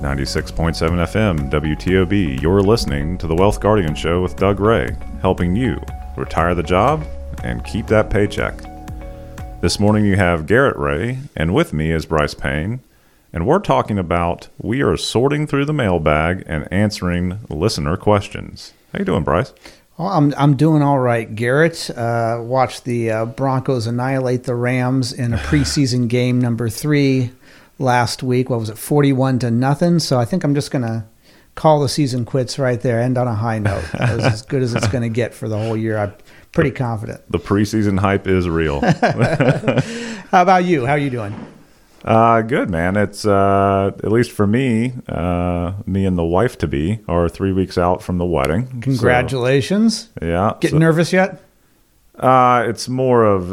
96.7 FM, WTOB. You're listening to the Wealth Guardian Show with Doug Ray, helping you retire the job and keep that paycheck. This morning you have Garrett Ray, and with me is Brice Payne, and we're talking about we are sorting through the mailbag and answering listener questions. How you doing, Brice? Well, I'm I'm doing all right, Garrett. Uh, watched the uh, Broncos annihilate the Rams in a preseason game number three last week. What was it, forty-one to nothing? So I think I'm just gonna call the season quits right there. End on a high note. That was as good as it's gonna get for the whole year. I'm pretty confident. The preseason hype is real. How about you? How are you doing? Uh, good man. It's uh, at least for me, uh, me and the wife to be are three weeks out from the wedding. Congratulations. So, yeah. Getting so, nervous yet? Uh, it's more of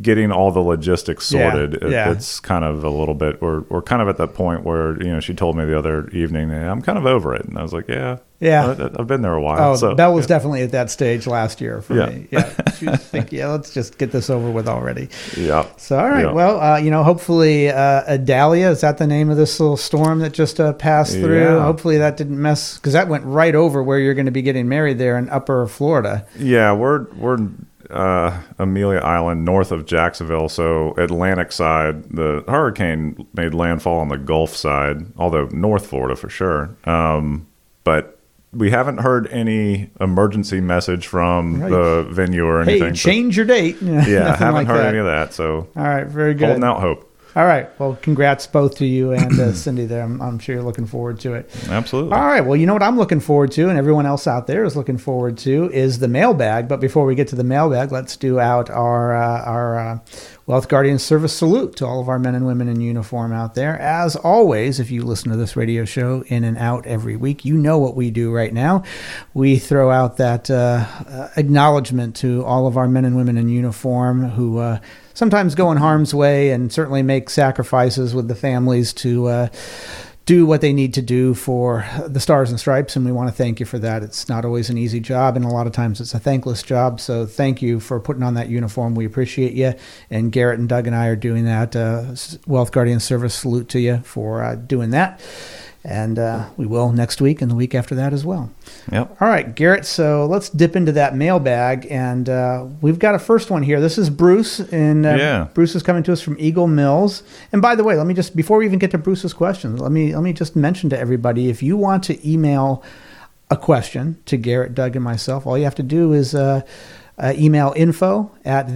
getting all the logistics sorted. Yeah, yeah. It's kind of a little bit, we're, we're kind of at that point where, you know, she told me the other evening, I'm kind of over it. And I was like, yeah, yeah. I've been there a while. Oh, so, Belle was yeah. definitely at that stage last year for yeah. me. Yeah. She was thinking, yeah, let's just get this over with already. Yeah. So, all right. Yeah. Well, uh, you know, hopefully, uh, Idalia, is that the name of this little storm that just uh, passed through? Hopefully that didn't mess, because that went right over where you're going to be getting married there in upper Florida. Yeah. We're, we're, uh, Amelia Island, north of Jacksonville. So Atlantic side, the hurricane made landfall on the Gulf side, although North Florida for sure. Um, but we haven't heard any emergency message from Right. the venue or Hey, anything. so- change your date. yeah, Nothing haven't like heard that. any of that. So All right. Very good. holding out hope. All right. Well, congrats both to you and uh, Cindy there. I'm, I'm sure you're looking forward to it. Absolutely. All right. Well, you know what I'm looking forward to, and everyone else out there is looking forward to, is the mailbag. But before we get to the mailbag, let's do out our uh, our uh, Wealth Guardian Service salute to all of our men and women in uniform out there. As always, if you listen to this radio show in and out every week, you know what we do right now. We throw out that uh, uh, acknowledgement to all of our men and women in uniform who. Uh, Sometimes go in harm's way and certainly make sacrifices with the families to uh, do what they need to do for the stars and stripes and we want to thank you for that. It's not always an easy job and a lot of times it's a thankless job. So thank you for putting on that uniform. We appreciate you. And garrett and doug and i are doing that uh, wealth guardian service salute to you for uh, doing that and uh, we will next week and the week after that as well Yep. all right, Garrett. So let's dip into that mailbag, and uh, we've got a first one here. This is Bruce, and uh, Yeah. Bruce is coming to us from Eagle Mills. And by the way, let me just before we even get to Bruce's question, let me let me just mention to everybody: if you want to email a question to Garrett, Doug, and myself, all you have to do is. Uh, email info at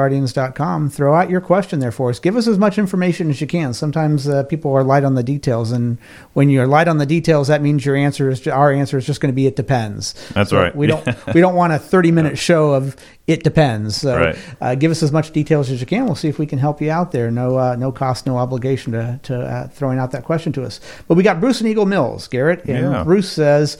thewealthguardians.com. Throw out your question there for us. Give us as much information as you can. Sometimes uh, people are light on the details, and when you're light on the details, that means your answer is our answer is just going to be it depends. That's So right. We don't we don't want a 30 minute show of it depends. So Right. uh, give us as much details as you can. We'll see if we can help you out there. No uh, no cost, no obligation to to uh, throwing out that question to us. But we got Bruce and Eagle Mills, Garrett, and Yeah. Bruce says.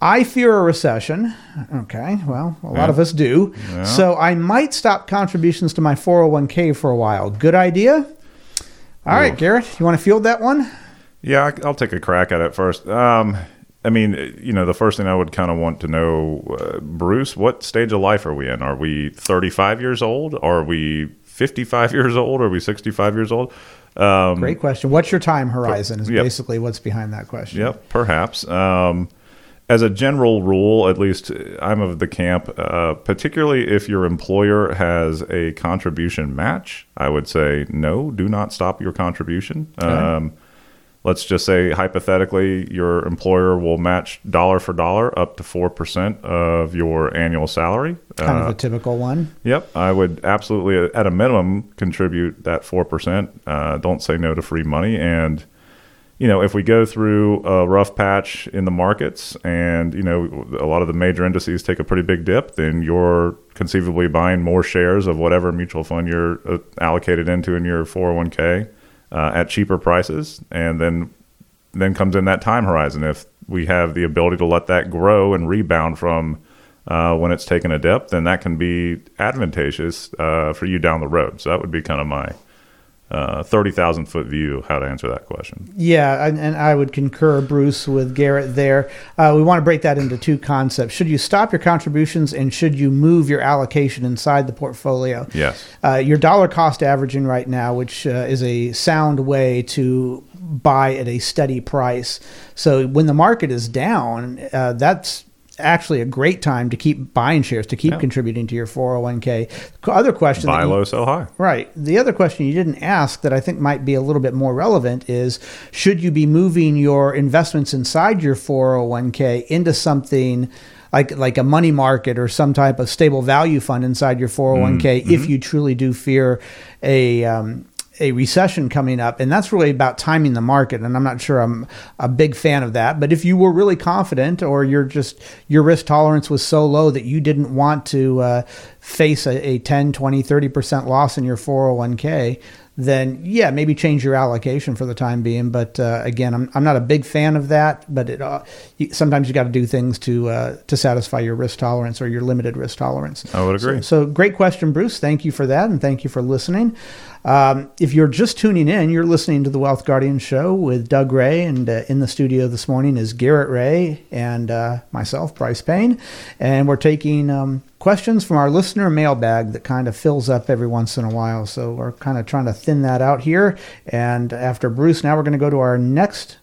I fear a recession. Okay, well, a lot Yeah. of us do. Yeah. So I might stop contributions to my 401k for a while. Good idea? All right. Garrett, you want to field that one? Yeah, I'll take a crack at it first. Um, I mean, you know, the first thing I would kind of want to know, uh, Bruce, what stage of life are we in? Are we 35 years old? Are we 55 years old? Are we 65 years old? Um, Great question. What's your time horizon? Is Yep. basically what's behind that question. Yep, perhaps. Um, as a general rule, at least I'm of the camp, uh, particularly if your employer has a contribution match, I would say no, do not stop your contribution. Um, let's just say hypothetically, your employer will match dollar for dollar up to 4% of your annual salary. Kind of Uh, a typical one. Yep, I would absolutely, at a minimum, contribute that four percent. Uh, don't say no to free money, and you know, if we go through a rough patch in the markets, and you know, a lot of the major indices take a pretty big dip, then you're conceivably buying more shares of whatever mutual fund you're uh, allocated into in your 401k uh, at cheaper prices, and then then comes in that time horizon. If we have the ability to let that grow and rebound from uh, when it's taken a dip, then that can be advantageous uh, for you down the road. So that would be kind of my uh, 30,000 foot view how to answer that question. Yeah, and, and I would concur, Bruce, with Garrett there. Uh, we want to break that into two concepts. Should you stop your contributions and should you move your allocation inside the portfolio? Yes. Uh, your dollar cost averaging right now, which uh, is a sound way to buy at a steady price. So when the market is down, uh, that's actually a great time to keep buying shares to keep Yeah. contributing to your 401k. Other question Buy you- low, sell high. Right. The other question you didn't ask that I think might be a little bit more relevant is should you be moving your investments inside your 401k into something like like a money market or some type of stable value fund inside your 401k if you truly do fear a um, a recession coming up and that's really about timing the market and i'm not sure i'm a big fan of that but if you were really confident or you're just your risk tolerance was so low that you didn't want to uh, face a, a 10 20 30% loss in your 401k then yeah maybe change your allocation for the time being but uh, again I'm, I'm not a big fan of that but it, uh, you, sometimes you got to do things to uh, to satisfy your risk tolerance or your limited risk tolerance I would agree. so, so great question, Bruce. Thank you for that, and thank you for listening. Um, if you're just tuning in, you're listening to the Wealth Guardian Show with Doug Ray, and uh, in the studio this morning is Garrett Ray and uh, myself, Brice Payne, and we're taking um, questions from our listener mailbag that kind of fills up every once in a while. So we're kind of trying to thin that out here. And after Bruce, now we're going to go to our next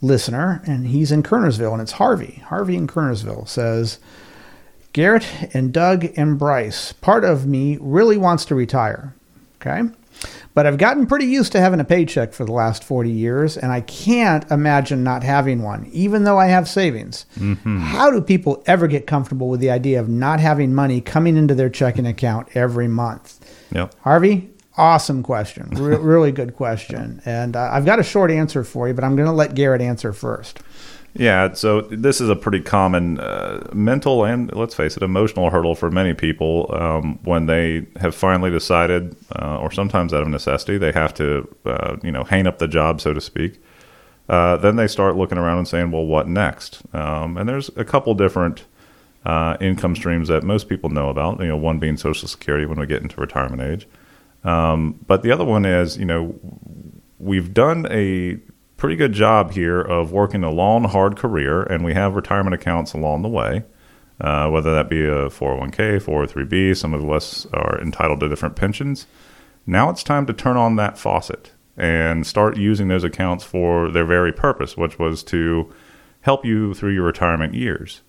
listener, and he's in Kernersville, and it's Harvey. Harvey in Kernersville says. Garrett and Doug and Brice, part of me really wants to retire. Okay. But I've gotten pretty used to having a paycheck for the last 40 years, and I can't imagine not having one, even though I have savings. How do people ever get comfortable with the idea of not having money coming into their checking account every month? Yep. Harvey, awesome question. Re- really good question. And uh, I've got a short answer for you, but I'm going to let Garrett answer first. Yeah, so this is a pretty common uh, mental and, let's face it, emotional hurdle for many people um, when they have finally decided, uh, or sometimes out of necessity, they have to, uh, you know, hang up the job, so to speak. Uh, then they start looking around and saying, well, what next? Um, and there's a couple different uh, income streams that most people know about, you know, one being Social Security when we get into retirement age. Um, but the other one is, you know, we've done a pretty good job here of working a long, hard career, and we have retirement accounts along the way, uh, whether that be a 401k, 403b. Some of us are entitled to different pensions. Now it's time to turn on that faucet and start using those accounts for their very purpose, which was to help you through your retirement years.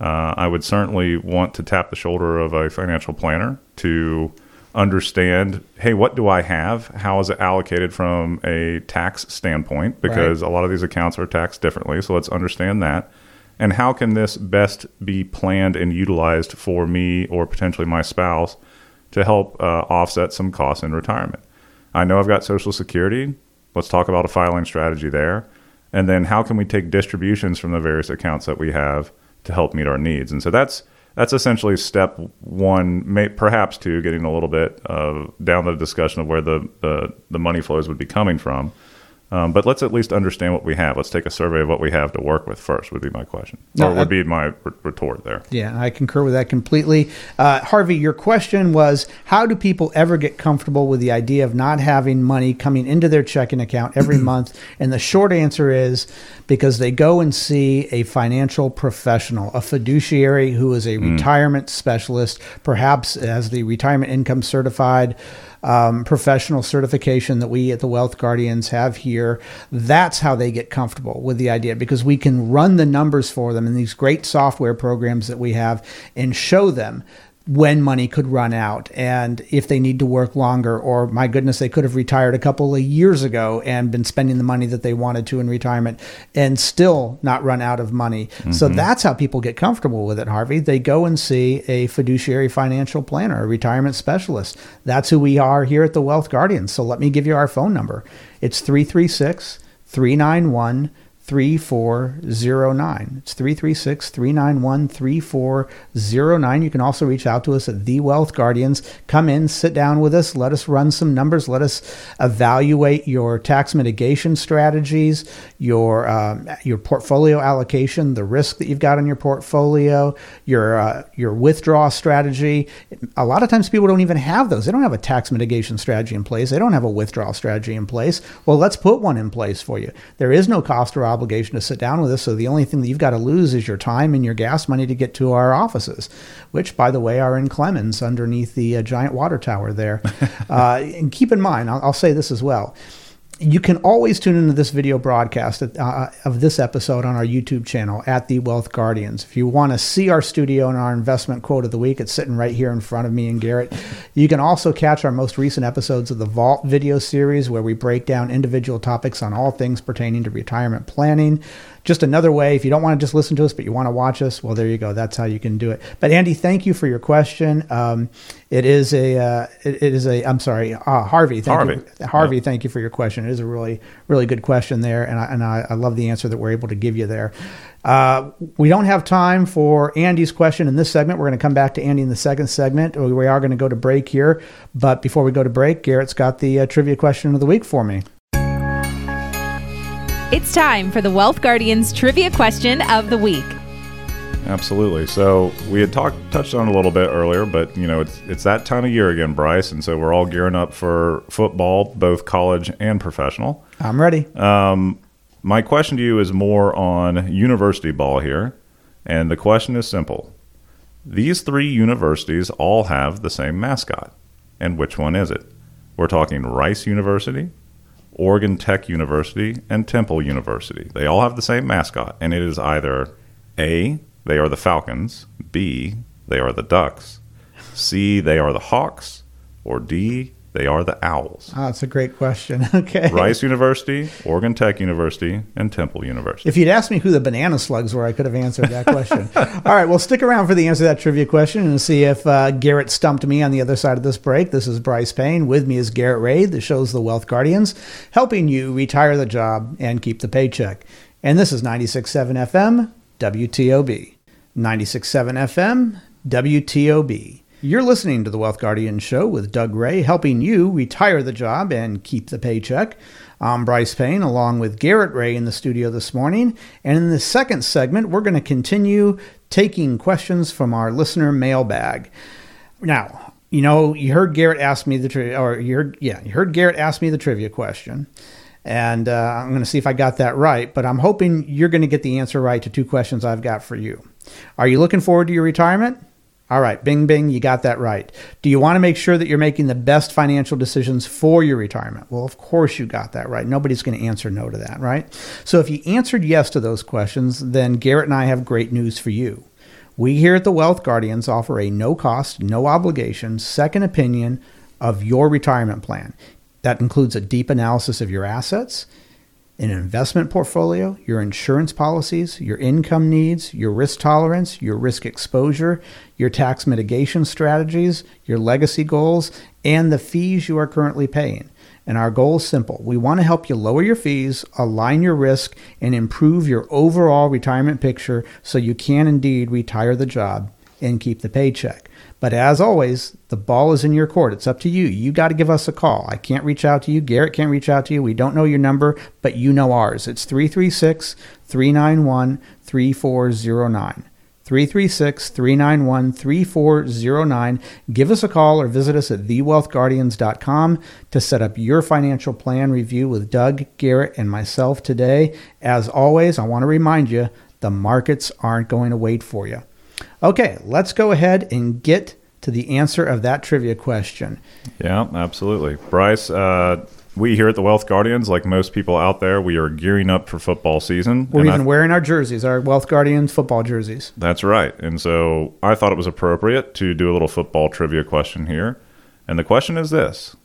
Uh, I would certainly want to tap the shoulder of a financial planner to understand hey, what do I have? How is it allocated from a tax standpoint? Because a lot of these accounts are taxed differently. So let's understand that. And how can this best be planned and utilized for me or potentially my spouse to help uh, offset some costs in retirement? I know I've got Social Security. Let's talk about a filing strategy there. And then how can we take distributions from the various accounts that we have to help meet our needs? And so that's that's essentially step one, may, perhaps two, getting a little bit uh, down the discussion of where the, the, the money flows would be coming from. Um, but let's at least understand what we have. Let's take a survey of what we have to work with first. Would be my question, No, or would I- be my retort there. Yeah, I concur with that completely. Uh, Harvey, your question was how do people ever get comfortable with the idea of not having money coming into their checking account every month? And the short answer is because they go and see a financial professional, a fiduciary who is a retirement specialist, perhaps as the retirement income certified um, professional certification that we at the Wealth Guardians have here. That's how they get comfortable with the idea because we can run the numbers for them in these great software programs that we have and show them when money could run out and if they need to work longer or my goodness they could have retired a couple of years ago and been spending the money that they wanted to in retirement and still not run out of money. So mm-hmm. that's how people get comfortable with it harvey. They go and see a fiduciary financial planner a retirement specialist. That's who we are here at the wealth guardians so let me give you our phone number. It's 336 391 3409. It's 336 391 3409. You can also reach out to us at The Wealth Guardians. Come in, sit down with us, let us run some numbers, let us evaluate your tax mitigation strategies, your, um, your portfolio allocation, the risk that you've got on your portfolio, your, uh, your withdrawal strategy. A lot of times people don't even have those. They don't have a tax mitigation strategy in place, they don't have a withdrawal strategy in place. Well, let's put one in place for you. There is no cost or obligation to sit down with us. So the only thing that you've got to lose is your time and your gas money to get to our offices, which, by the way, are in Clemmons underneath the uh, giant water tower there. uh, and keep in mind, I'll, I'll say this as well. You can always tune into this video broadcast uh, of this episode on our YouTube channel at The Wealth Guardians. If you want to see our studio and our investment quote of the week, it's sitting right here in front of me and Garrett. You can also catch our most recent episodes of the Vault video series where we break down individual topics on all things pertaining to retirement planning just another way. If you don't want to just listen to us, but you want to watch us, well, there you go. That's how you can do it. But Andy, thank you for your question. Um, it is a, uh, it, it is a. I'm sorry, uh, Harvey. Thank Harvey. you, Harvey. Thank you for your question. It is a really, really good question there, and I, and I, I love the answer that we're able to give you there. Uh, we don't have time for Andy's question in this segment. We're going to come back to Andy in the second segment. We are going to go to break here, but before we go to break, Garrett's got the uh, trivia question of the week for me. It's time for the Wealth Guardians trivia question of the week. Absolutely. So we had talked touched on it a little bit earlier, but you know it's it's that time of year again, Brice, and so we're all gearing up for football, both college and professional. I'm ready. Um, my question to you is more on university ball here, and the question is simple: These three universities all have the same mascot, and which one is it? We're talking Rice University, Oregon Tech University, and Temple University. They all have the same mascot, and it is either A, they are the Falcons, B, they are the Ducks, C, they are the Hawks, or D, they are the Owls. Oh, that's a great question. Okay. Rice University, Oregon Tech University, and Temple University. If you'd asked me who the banana slugs were, I could have answered that question. All right, well, stick around for the answer to that trivia question and see if uh, Garrett stumped me on the other side of this break. This is Brice Payne. With me is Garrett Ray, the show's The Wealth Guardians, helping you retire the job and keep the paycheck. And this is 96.7 FM, WTOB. 96.7 FM, WTOB. You're listening to the Wealth Guardian Show with Doug Ray, helping you retire the job and keep the paycheck. I'm Brice Payne, along with Garrett Ray in the studio this morning. And in the second segment, we're going to continue taking questions from our listener mailbag. Now, you know, you heard Garrett ask me the trivia, or you heard, yeah, you heard Garrett ask me the trivia question. And uh, I'm going to see if I got that right, but I'm hoping you're going to get the answer right to two questions I've got for you. Are you looking forward to your retirement? All right, bing, bing, you got that right. Do you want to make sure that you're making the best financial decisions for your retirement? Well, of course you got that right. Nobody's going to answer no to that, right? So if you answered yes to those questions, then Garrett and I have great news for you. We here at the Wealth Guardians offer a no cost, no obligation second opinion of your retirement plan. That includes a deep analysis of your assets an investment portfolio, your insurance policies, your income needs, your risk tolerance, your risk exposure, your tax mitigation strategies, your legacy goals, and the fees you are currently paying. And our goal is simple. We want to help you lower your fees, align your risk, and improve your overall retirement picture so you can indeed retire the job and keep the paycheck. But as always, the ball is in your court. It's up to you. You got to give us a call. I can't reach out to you. Garrett can't reach out to you. We don't know your number, but you know ours. It's 336 391 3409. 336 391 3409. Give us a call or visit us at thewealthguardians.com to set up your financial plan review with Doug, Garrett, and myself today. As always, I want to remind you the markets aren't going to wait for you. Okay, let's go ahead and get to the answer of that trivia question. Yeah, absolutely. Brice, uh, we here at the Wealth Guardians, like most people out there, we are gearing up for football season. We're even I, wearing our jerseys, our Wealth Guardians football jerseys. That's right. And so I thought it was appropriate to do a little football trivia question here. And the question is this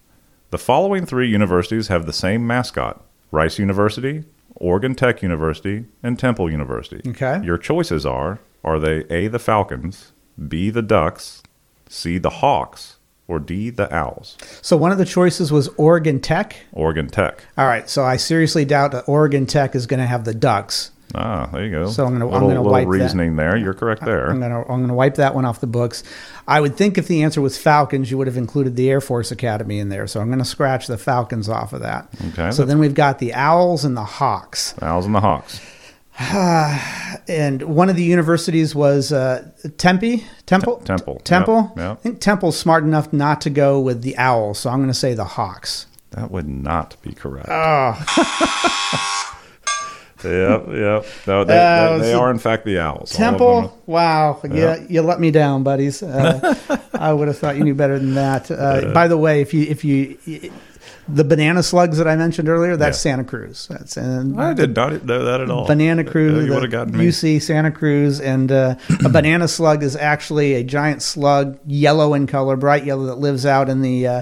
The following three universities have the same mascot Rice University, Oregon Tech University, and Temple University. Okay. Your choices are are they A, the Falcons, B, the Ducks, C, the Hawks, or D, the Owls? So one of the choices was Oregon Tech. Oregon Tech. All right. So I seriously doubt that Oregon Tech is going to have the Ducks. Ah, there you go. So I'm going to I'm going to wipe reasoning that. there. You're correct there. I'm going to I'm going to wipe that one off the books. I would think if the answer was Falcons, you would have included the Air Force Academy in there. So I'm going to scratch the Falcons off of that. Okay. So then we've got the Owls and the Hawks. Owls and the Hawks. and one of the universities was uh, Tempe, Temple, T- Temple, Temple. Yep, yep. I think Temple's smart enough not to go with the Owls, so I'm going to say the Hawks. That would not be correct. Oh. yep, yep. No, they, uh, they, they are in fact the Owls. Temple. Wow. Yeah, you let me down, buddies. Uh, I would have thought you knew better than that. Uh, by the way, if you if you The banana slugs that I mentioned earlier, that's Yeah. Santa Cruz. That's and I did not know that at all. Banana Cruz, Uh, you would have gotten me. UC Santa Cruz, and uh, a banana slug is actually a giant slug, yellow in color, bright yellow, that lives out in the uh,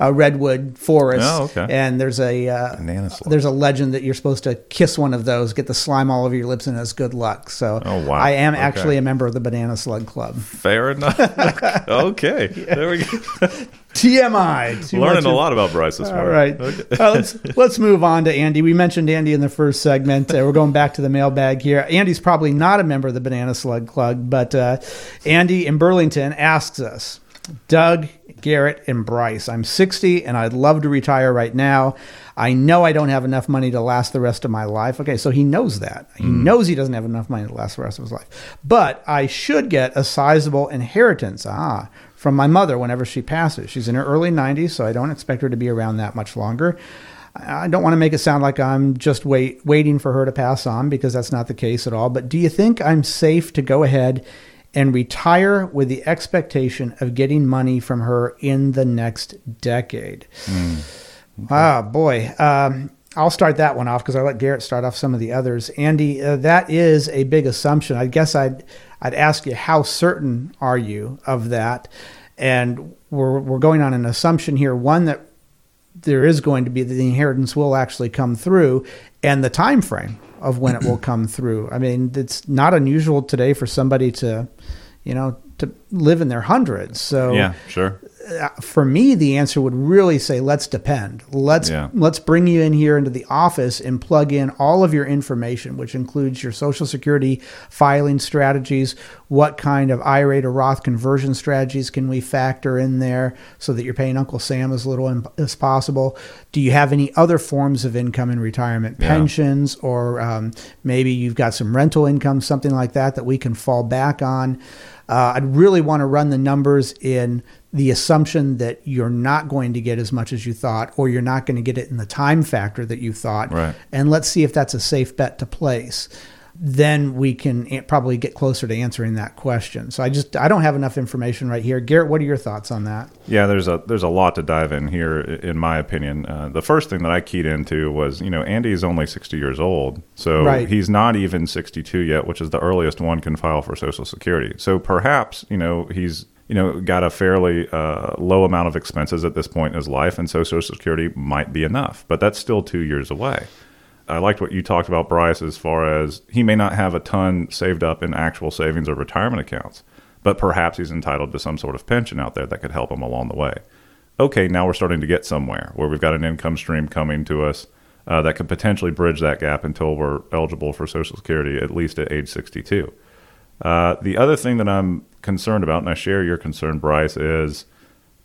uh, redwood forest. Oh, okay. And there's a uh, Banana slug. there's a legend that you're supposed to kiss one of those, get the slime all over your lips, and it's good luck. So Oh, wow. I am Okay. actually a member of the Banana Slug Club. Fair enough. okay, there we go. TMI. Too Learning a lot about Brice this morning. right. Okay. Uh, let's let's move on to Andy. We mentioned Andy in the first segment. Uh, we're going back to the mailbag here. Andy's probably not a member of the Banana Slug Club, but uh, Andy in Burlington asks us, Doug, Garrett, and Brice. I'm 60 and I'd love to retire right now. I know I don't have enough money to last the rest of my life. Okay, so he knows that. He knows he doesn't have enough money to last the rest of his life. But I should get a sizable inheritance. Ah, from my mother whenever she passes. She's in her early 90s, so I don't expect her to be around that much longer. I don't want to make it sound like I'm just wait, waiting for her to pass on because that's not the case at all. But do you think I'm safe to go ahead and retire with the expectation of getting money from her in the next decade? Ah, boy. Um, I'll start that one off because I let Garrett start off some of the others. Andy, uh, that is a big assumption. I guess I'd I'd ask you how certain are you of that? And we're we're going on an assumption here. One that there is going to be that the inheritance will actually come through, and the time frame of when it will come through. I mean, it's not unusual today for somebody to, you know, to live in their hundreds. So Yeah, sure. Uh, for me, the answer would really say, let's depend. Let's Yeah. let's bring you in here into the office and plug in all of your information, which includes your Social Security filing strategies. What kind of IRA to Roth conversion strategies can we factor in there so that you're paying Uncle Sam as little as possible? Do you have any other forms of income in retirement, Yeah. pensions, or um, maybe you've got some rental income, something like that that we can fall back on? Uh, I'd really want to run the numbers in the assumption that you're not going to get as much as you thought, or you're not going to get it in the time factor that you thought. Right. And let's see if that's a safe bet to place. Then we can probably get closer to answering that question. So I just I don't have enough information right here. Garrett, what are your thoughts on that? Yeah, there's a there's a lot to dive in here, in my opinion. Uh, the first thing that I keyed into was, you know, Andy is only 60 years old, so Right. he's not even 62 yet, which is the earliest one can file for Social Security. So perhaps, you know, he's you know got a fairly uh, low amount of expenses at this point in his life, and so Social Security might be enough, but that's still two years away. I liked what you talked about, Brice, as far as he may not have a ton saved up in actual savings or retirement accounts, but perhaps he's entitled to some sort of pension out there that could help him along the way. Okay, now we're starting to get somewhere where we've got an income stream coming to us uh, that could potentially bridge that gap until we're eligible for Social Security at least at age 62. Uh, the other thing that I'm concerned about, and I share your concern, Brice, is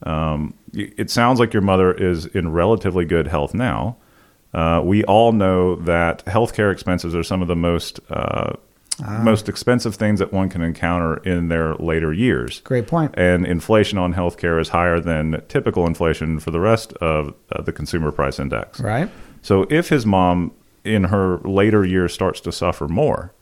um, it sounds like your mother is in relatively good health now. Uh, we all know that healthcare expenses are some of the most uh, most expensive things that one can encounter in their later years. Great point. And inflation on healthcare is higher than typical inflation for the rest of uh, the consumer price index. Right. So if his mom in her later years starts to suffer more,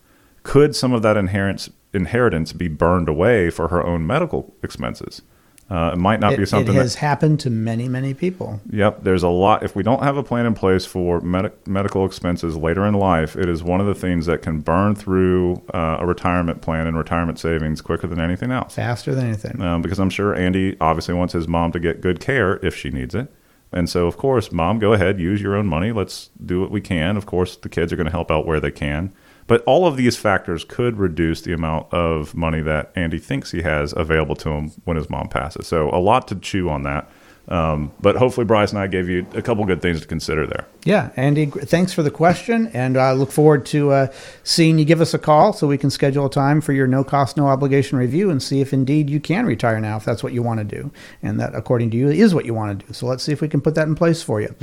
could some of that inheritance inheritance be burned away for her own medical expenses? Uh, it might not It, be it something has that. happened to many, many people. Yep, there's a lot. If we don't have a plan in place for med- medical expenses later in life, it is one of the things that can burn through uh, a retirement plan and retirement savings quicker than anything else. Faster than anything. Um, because I'm sure Andy obviously wants his mom to get good care if she needs it. And so, of course, mom, go ahead, use your own money. Let's do what we can. Of course, the kids are going to help out where they can. But all of these factors could reduce the amount of money that Andy thinks he has available to him when his mom passes. So, a lot to chew on that. Um, but hopefully, Brice and I gave you a couple good things to consider there. Yeah, Andy, thanks for the question, and I look forward to uh, seeing you give us a call so we can schedule a time for your no cost, no obligation review and see if indeed you can retire now if that's what you want to do, and that according to you is what you want to do. So let's see if we can put that in place for you.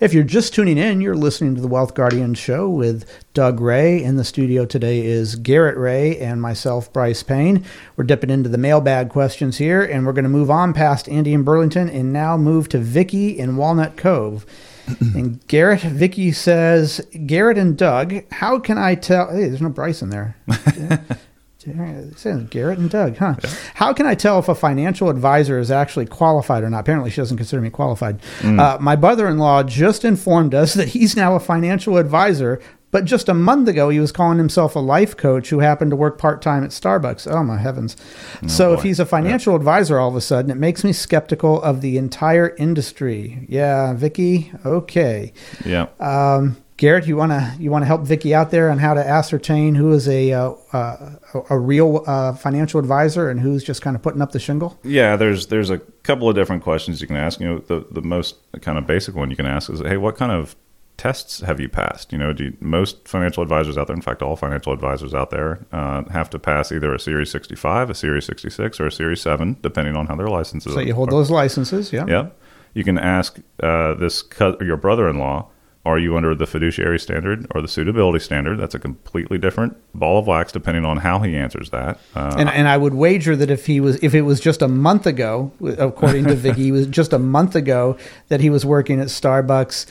If you're just tuning in, you're listening to the Wealth Guardian Show with Doug Ray. In the studio today is Garrett Ray and myself, Brice Payne. We're dipping into the mailbag questions here, and we're going to move on past Andy in Burlington and now move to Vicky in Walnut Cove. and Garrett, Vicky says, Garrett and Doug, how can I tell? Hey, there's no Brice in there. Garrett and Doug, huh? Yeah. How can I tell if a financial advisor is actually qualified or not? Apparently, she doesn't consider me qualified. Mm. Uh, my brother in law just informed us that he's now a financial advisor, but just a month ago, he was calling himself a life coach who happened to work part time at Starbucks. Oh, my heavens. Oh, so, boy. if he's a financial advisor all of a sudden, it makes me skeptical of the entire industry. Yeah, Vicky, okay. Yeah. Um, Garrett, you want to you want to help Vicky out there on how to ascertain who is a uh, uh, a real uh, financial advisor and who's just kind of putting up the shingle? Yeah, there's there's a couple of different questions you can ask. You know, the the most kind of basic one you can ask is, hey, what kind of tests have you passed? You know, do you, most financial advisors out there, in fact, all financial advisors out there, uh, have to pass either a Series 65, a Series 66, or a Series 7, depending on how their licenses. So you hold are. those licenses, yeah. Yeah. You can ask uh, this co- your brother-in-law are you under the fiduciary standard or the suitability standard? That's a completely different ball of wax, depending on how he answers that. Uh, and, and I would wager that if he was, if it was just a month ago, according to Vicky, was just a month ago that he was working at Starbucks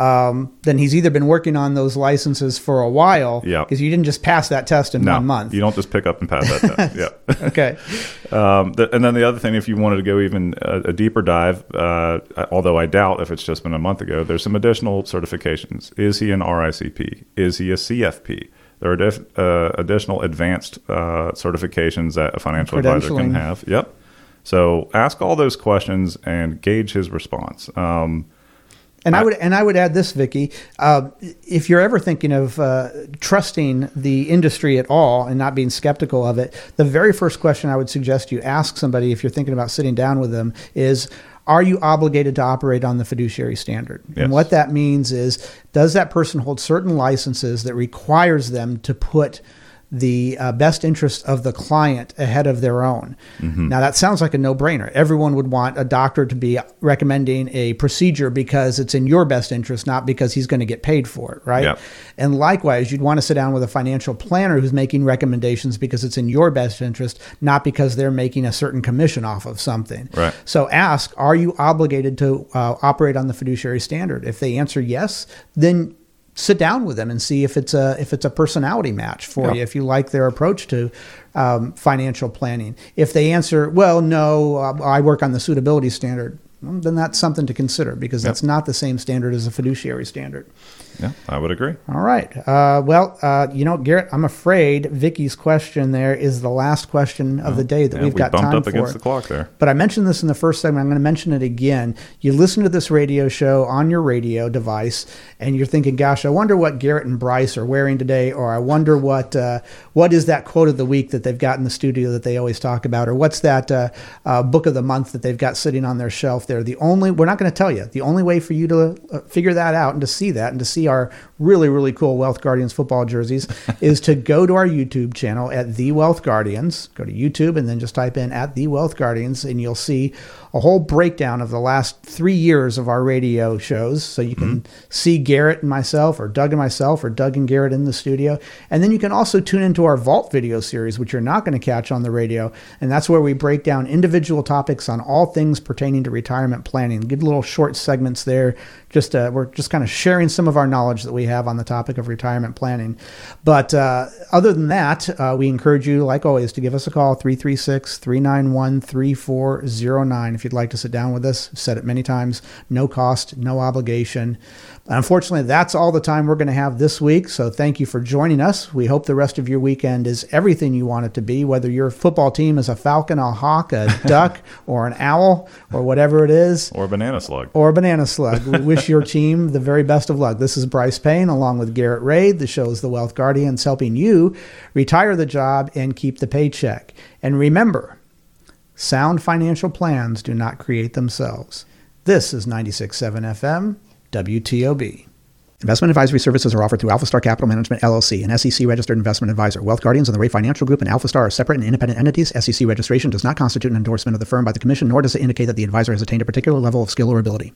um, then he's either been working on those licenses for a while. Yeah. Because you didn't just pass that test in no, one month. You don't just pick up and pass that test. yeah. okay. Um, the, and then the other thing, if you wanted to go even a, a deeper dive, uh, although I doubt if it's just been a month ago, there's some additional certifications. Is he an RICP? Is he a CFP? There are dif- uh, additional advanced uh, certifications that a financial advisor can have. Yep. So ask all those questions and gauge his response. Um, and I, I, would and I would add this, Vicky. Uh, if you're ever thinking of uh, trusting the industry at all and not being skeptical of it, the very first question I would suggest you ask somebody if you're thinking about sitting down with them is, "Are you obligated to operate on the fiduciary standard?" Yes. And what that means is, does that person hold certain licenses that requires them to put the uh, best interest of the client ahead of their own. Mm-hmm. Now, that sounds like a no brainer. Everyone would want a doctor to be recommending a procedure because it's in your best interest, not because he's going to get paid for it, right? Yep. And likewise, you'd want to sit down with a financial planner who's making recommendations because it's in your best interest, not because they're making a certain commission off of something. Right. So ask, are you obligated to uh, operate on the fiduciary standard? If they answer yes, then sit down with them and see if it's a if it's a personality match for yeah. you if you like their approach to um, financial planning. If they answer well no i work on the suitability standard well, then that's something to consider because that's not the same standard as a fiduciary standard yeah, I would agree. All right. Uh, well, uh, you know, Garrett, I'm afraid Vicky's question there is the last question of the day that yeah, we've we got bumped time up for. against the clock there. But I mentioned this in the first segment. I'm going to mention it again. You listen to this radio show on your radio device, and you're thinking, "Gosh, I wonder what Garrett and Brice are wearing today," or "I wonder what uh, what is that quote of the week that they've got in the studio that they always talk about, or what's that uh, uh, book of the month that they've got sitting on their shelf there." The only we're not going to tell you. The only way for you to uh, figure that out and to see that and to see our really really cool Wealth Guardians football jerseys is to go to our YouTube channel at The Wealth Guardians. Go to YouTube and then just type in at The Wealth Guardians, and you'll see a whole breakdown of the last three years of our radio shows. So you can mm-hmm. see Garrett and myself, or Doug and myself, or Doug and Garrett in the studio. And then you can also tune into our Vault video series, which you're not going to catch on the radio. And that's where we break down individual topics on all things pertaining to retirement planning. Give little short segments there. Just uh, we're just kind of sharing some of our knowledge that we have on the topic of retirement planning. But uh, other than that, uh, we encourage you, like always, to give us a call 336 391 3409 if you'd like to sit down with us. I've said it many times no cost, no obligation. Unfortunately, that's all the time we're going to have this week. So thank you for joining us. We hope the rest of your weekend is everything you want it to be, whether your football team is a falcon, a hawk, a duck, or an owl, or whatever it is. Or a banana slug. Or a banana slug. We wish your team the very best of luck. This is Brice Payne along with Garrett Ray. The show is The Wealth Guardians, helping you retire the job and keep the paycheck. And remember, sound financial plans do not create themselves. This is 96.7 FM. WTOB. Investment advisory services are offered through AlphaStar Capital Management LLC, an SEC registered investment advisor. Wealth Guardians and the Ray Financial Group and AlphaStar are separate and independent entities. SEC registration does not constitute an endorsement of the firm by the Commission, nor does it indicate that the advisor has attained a particular level of skill or ability.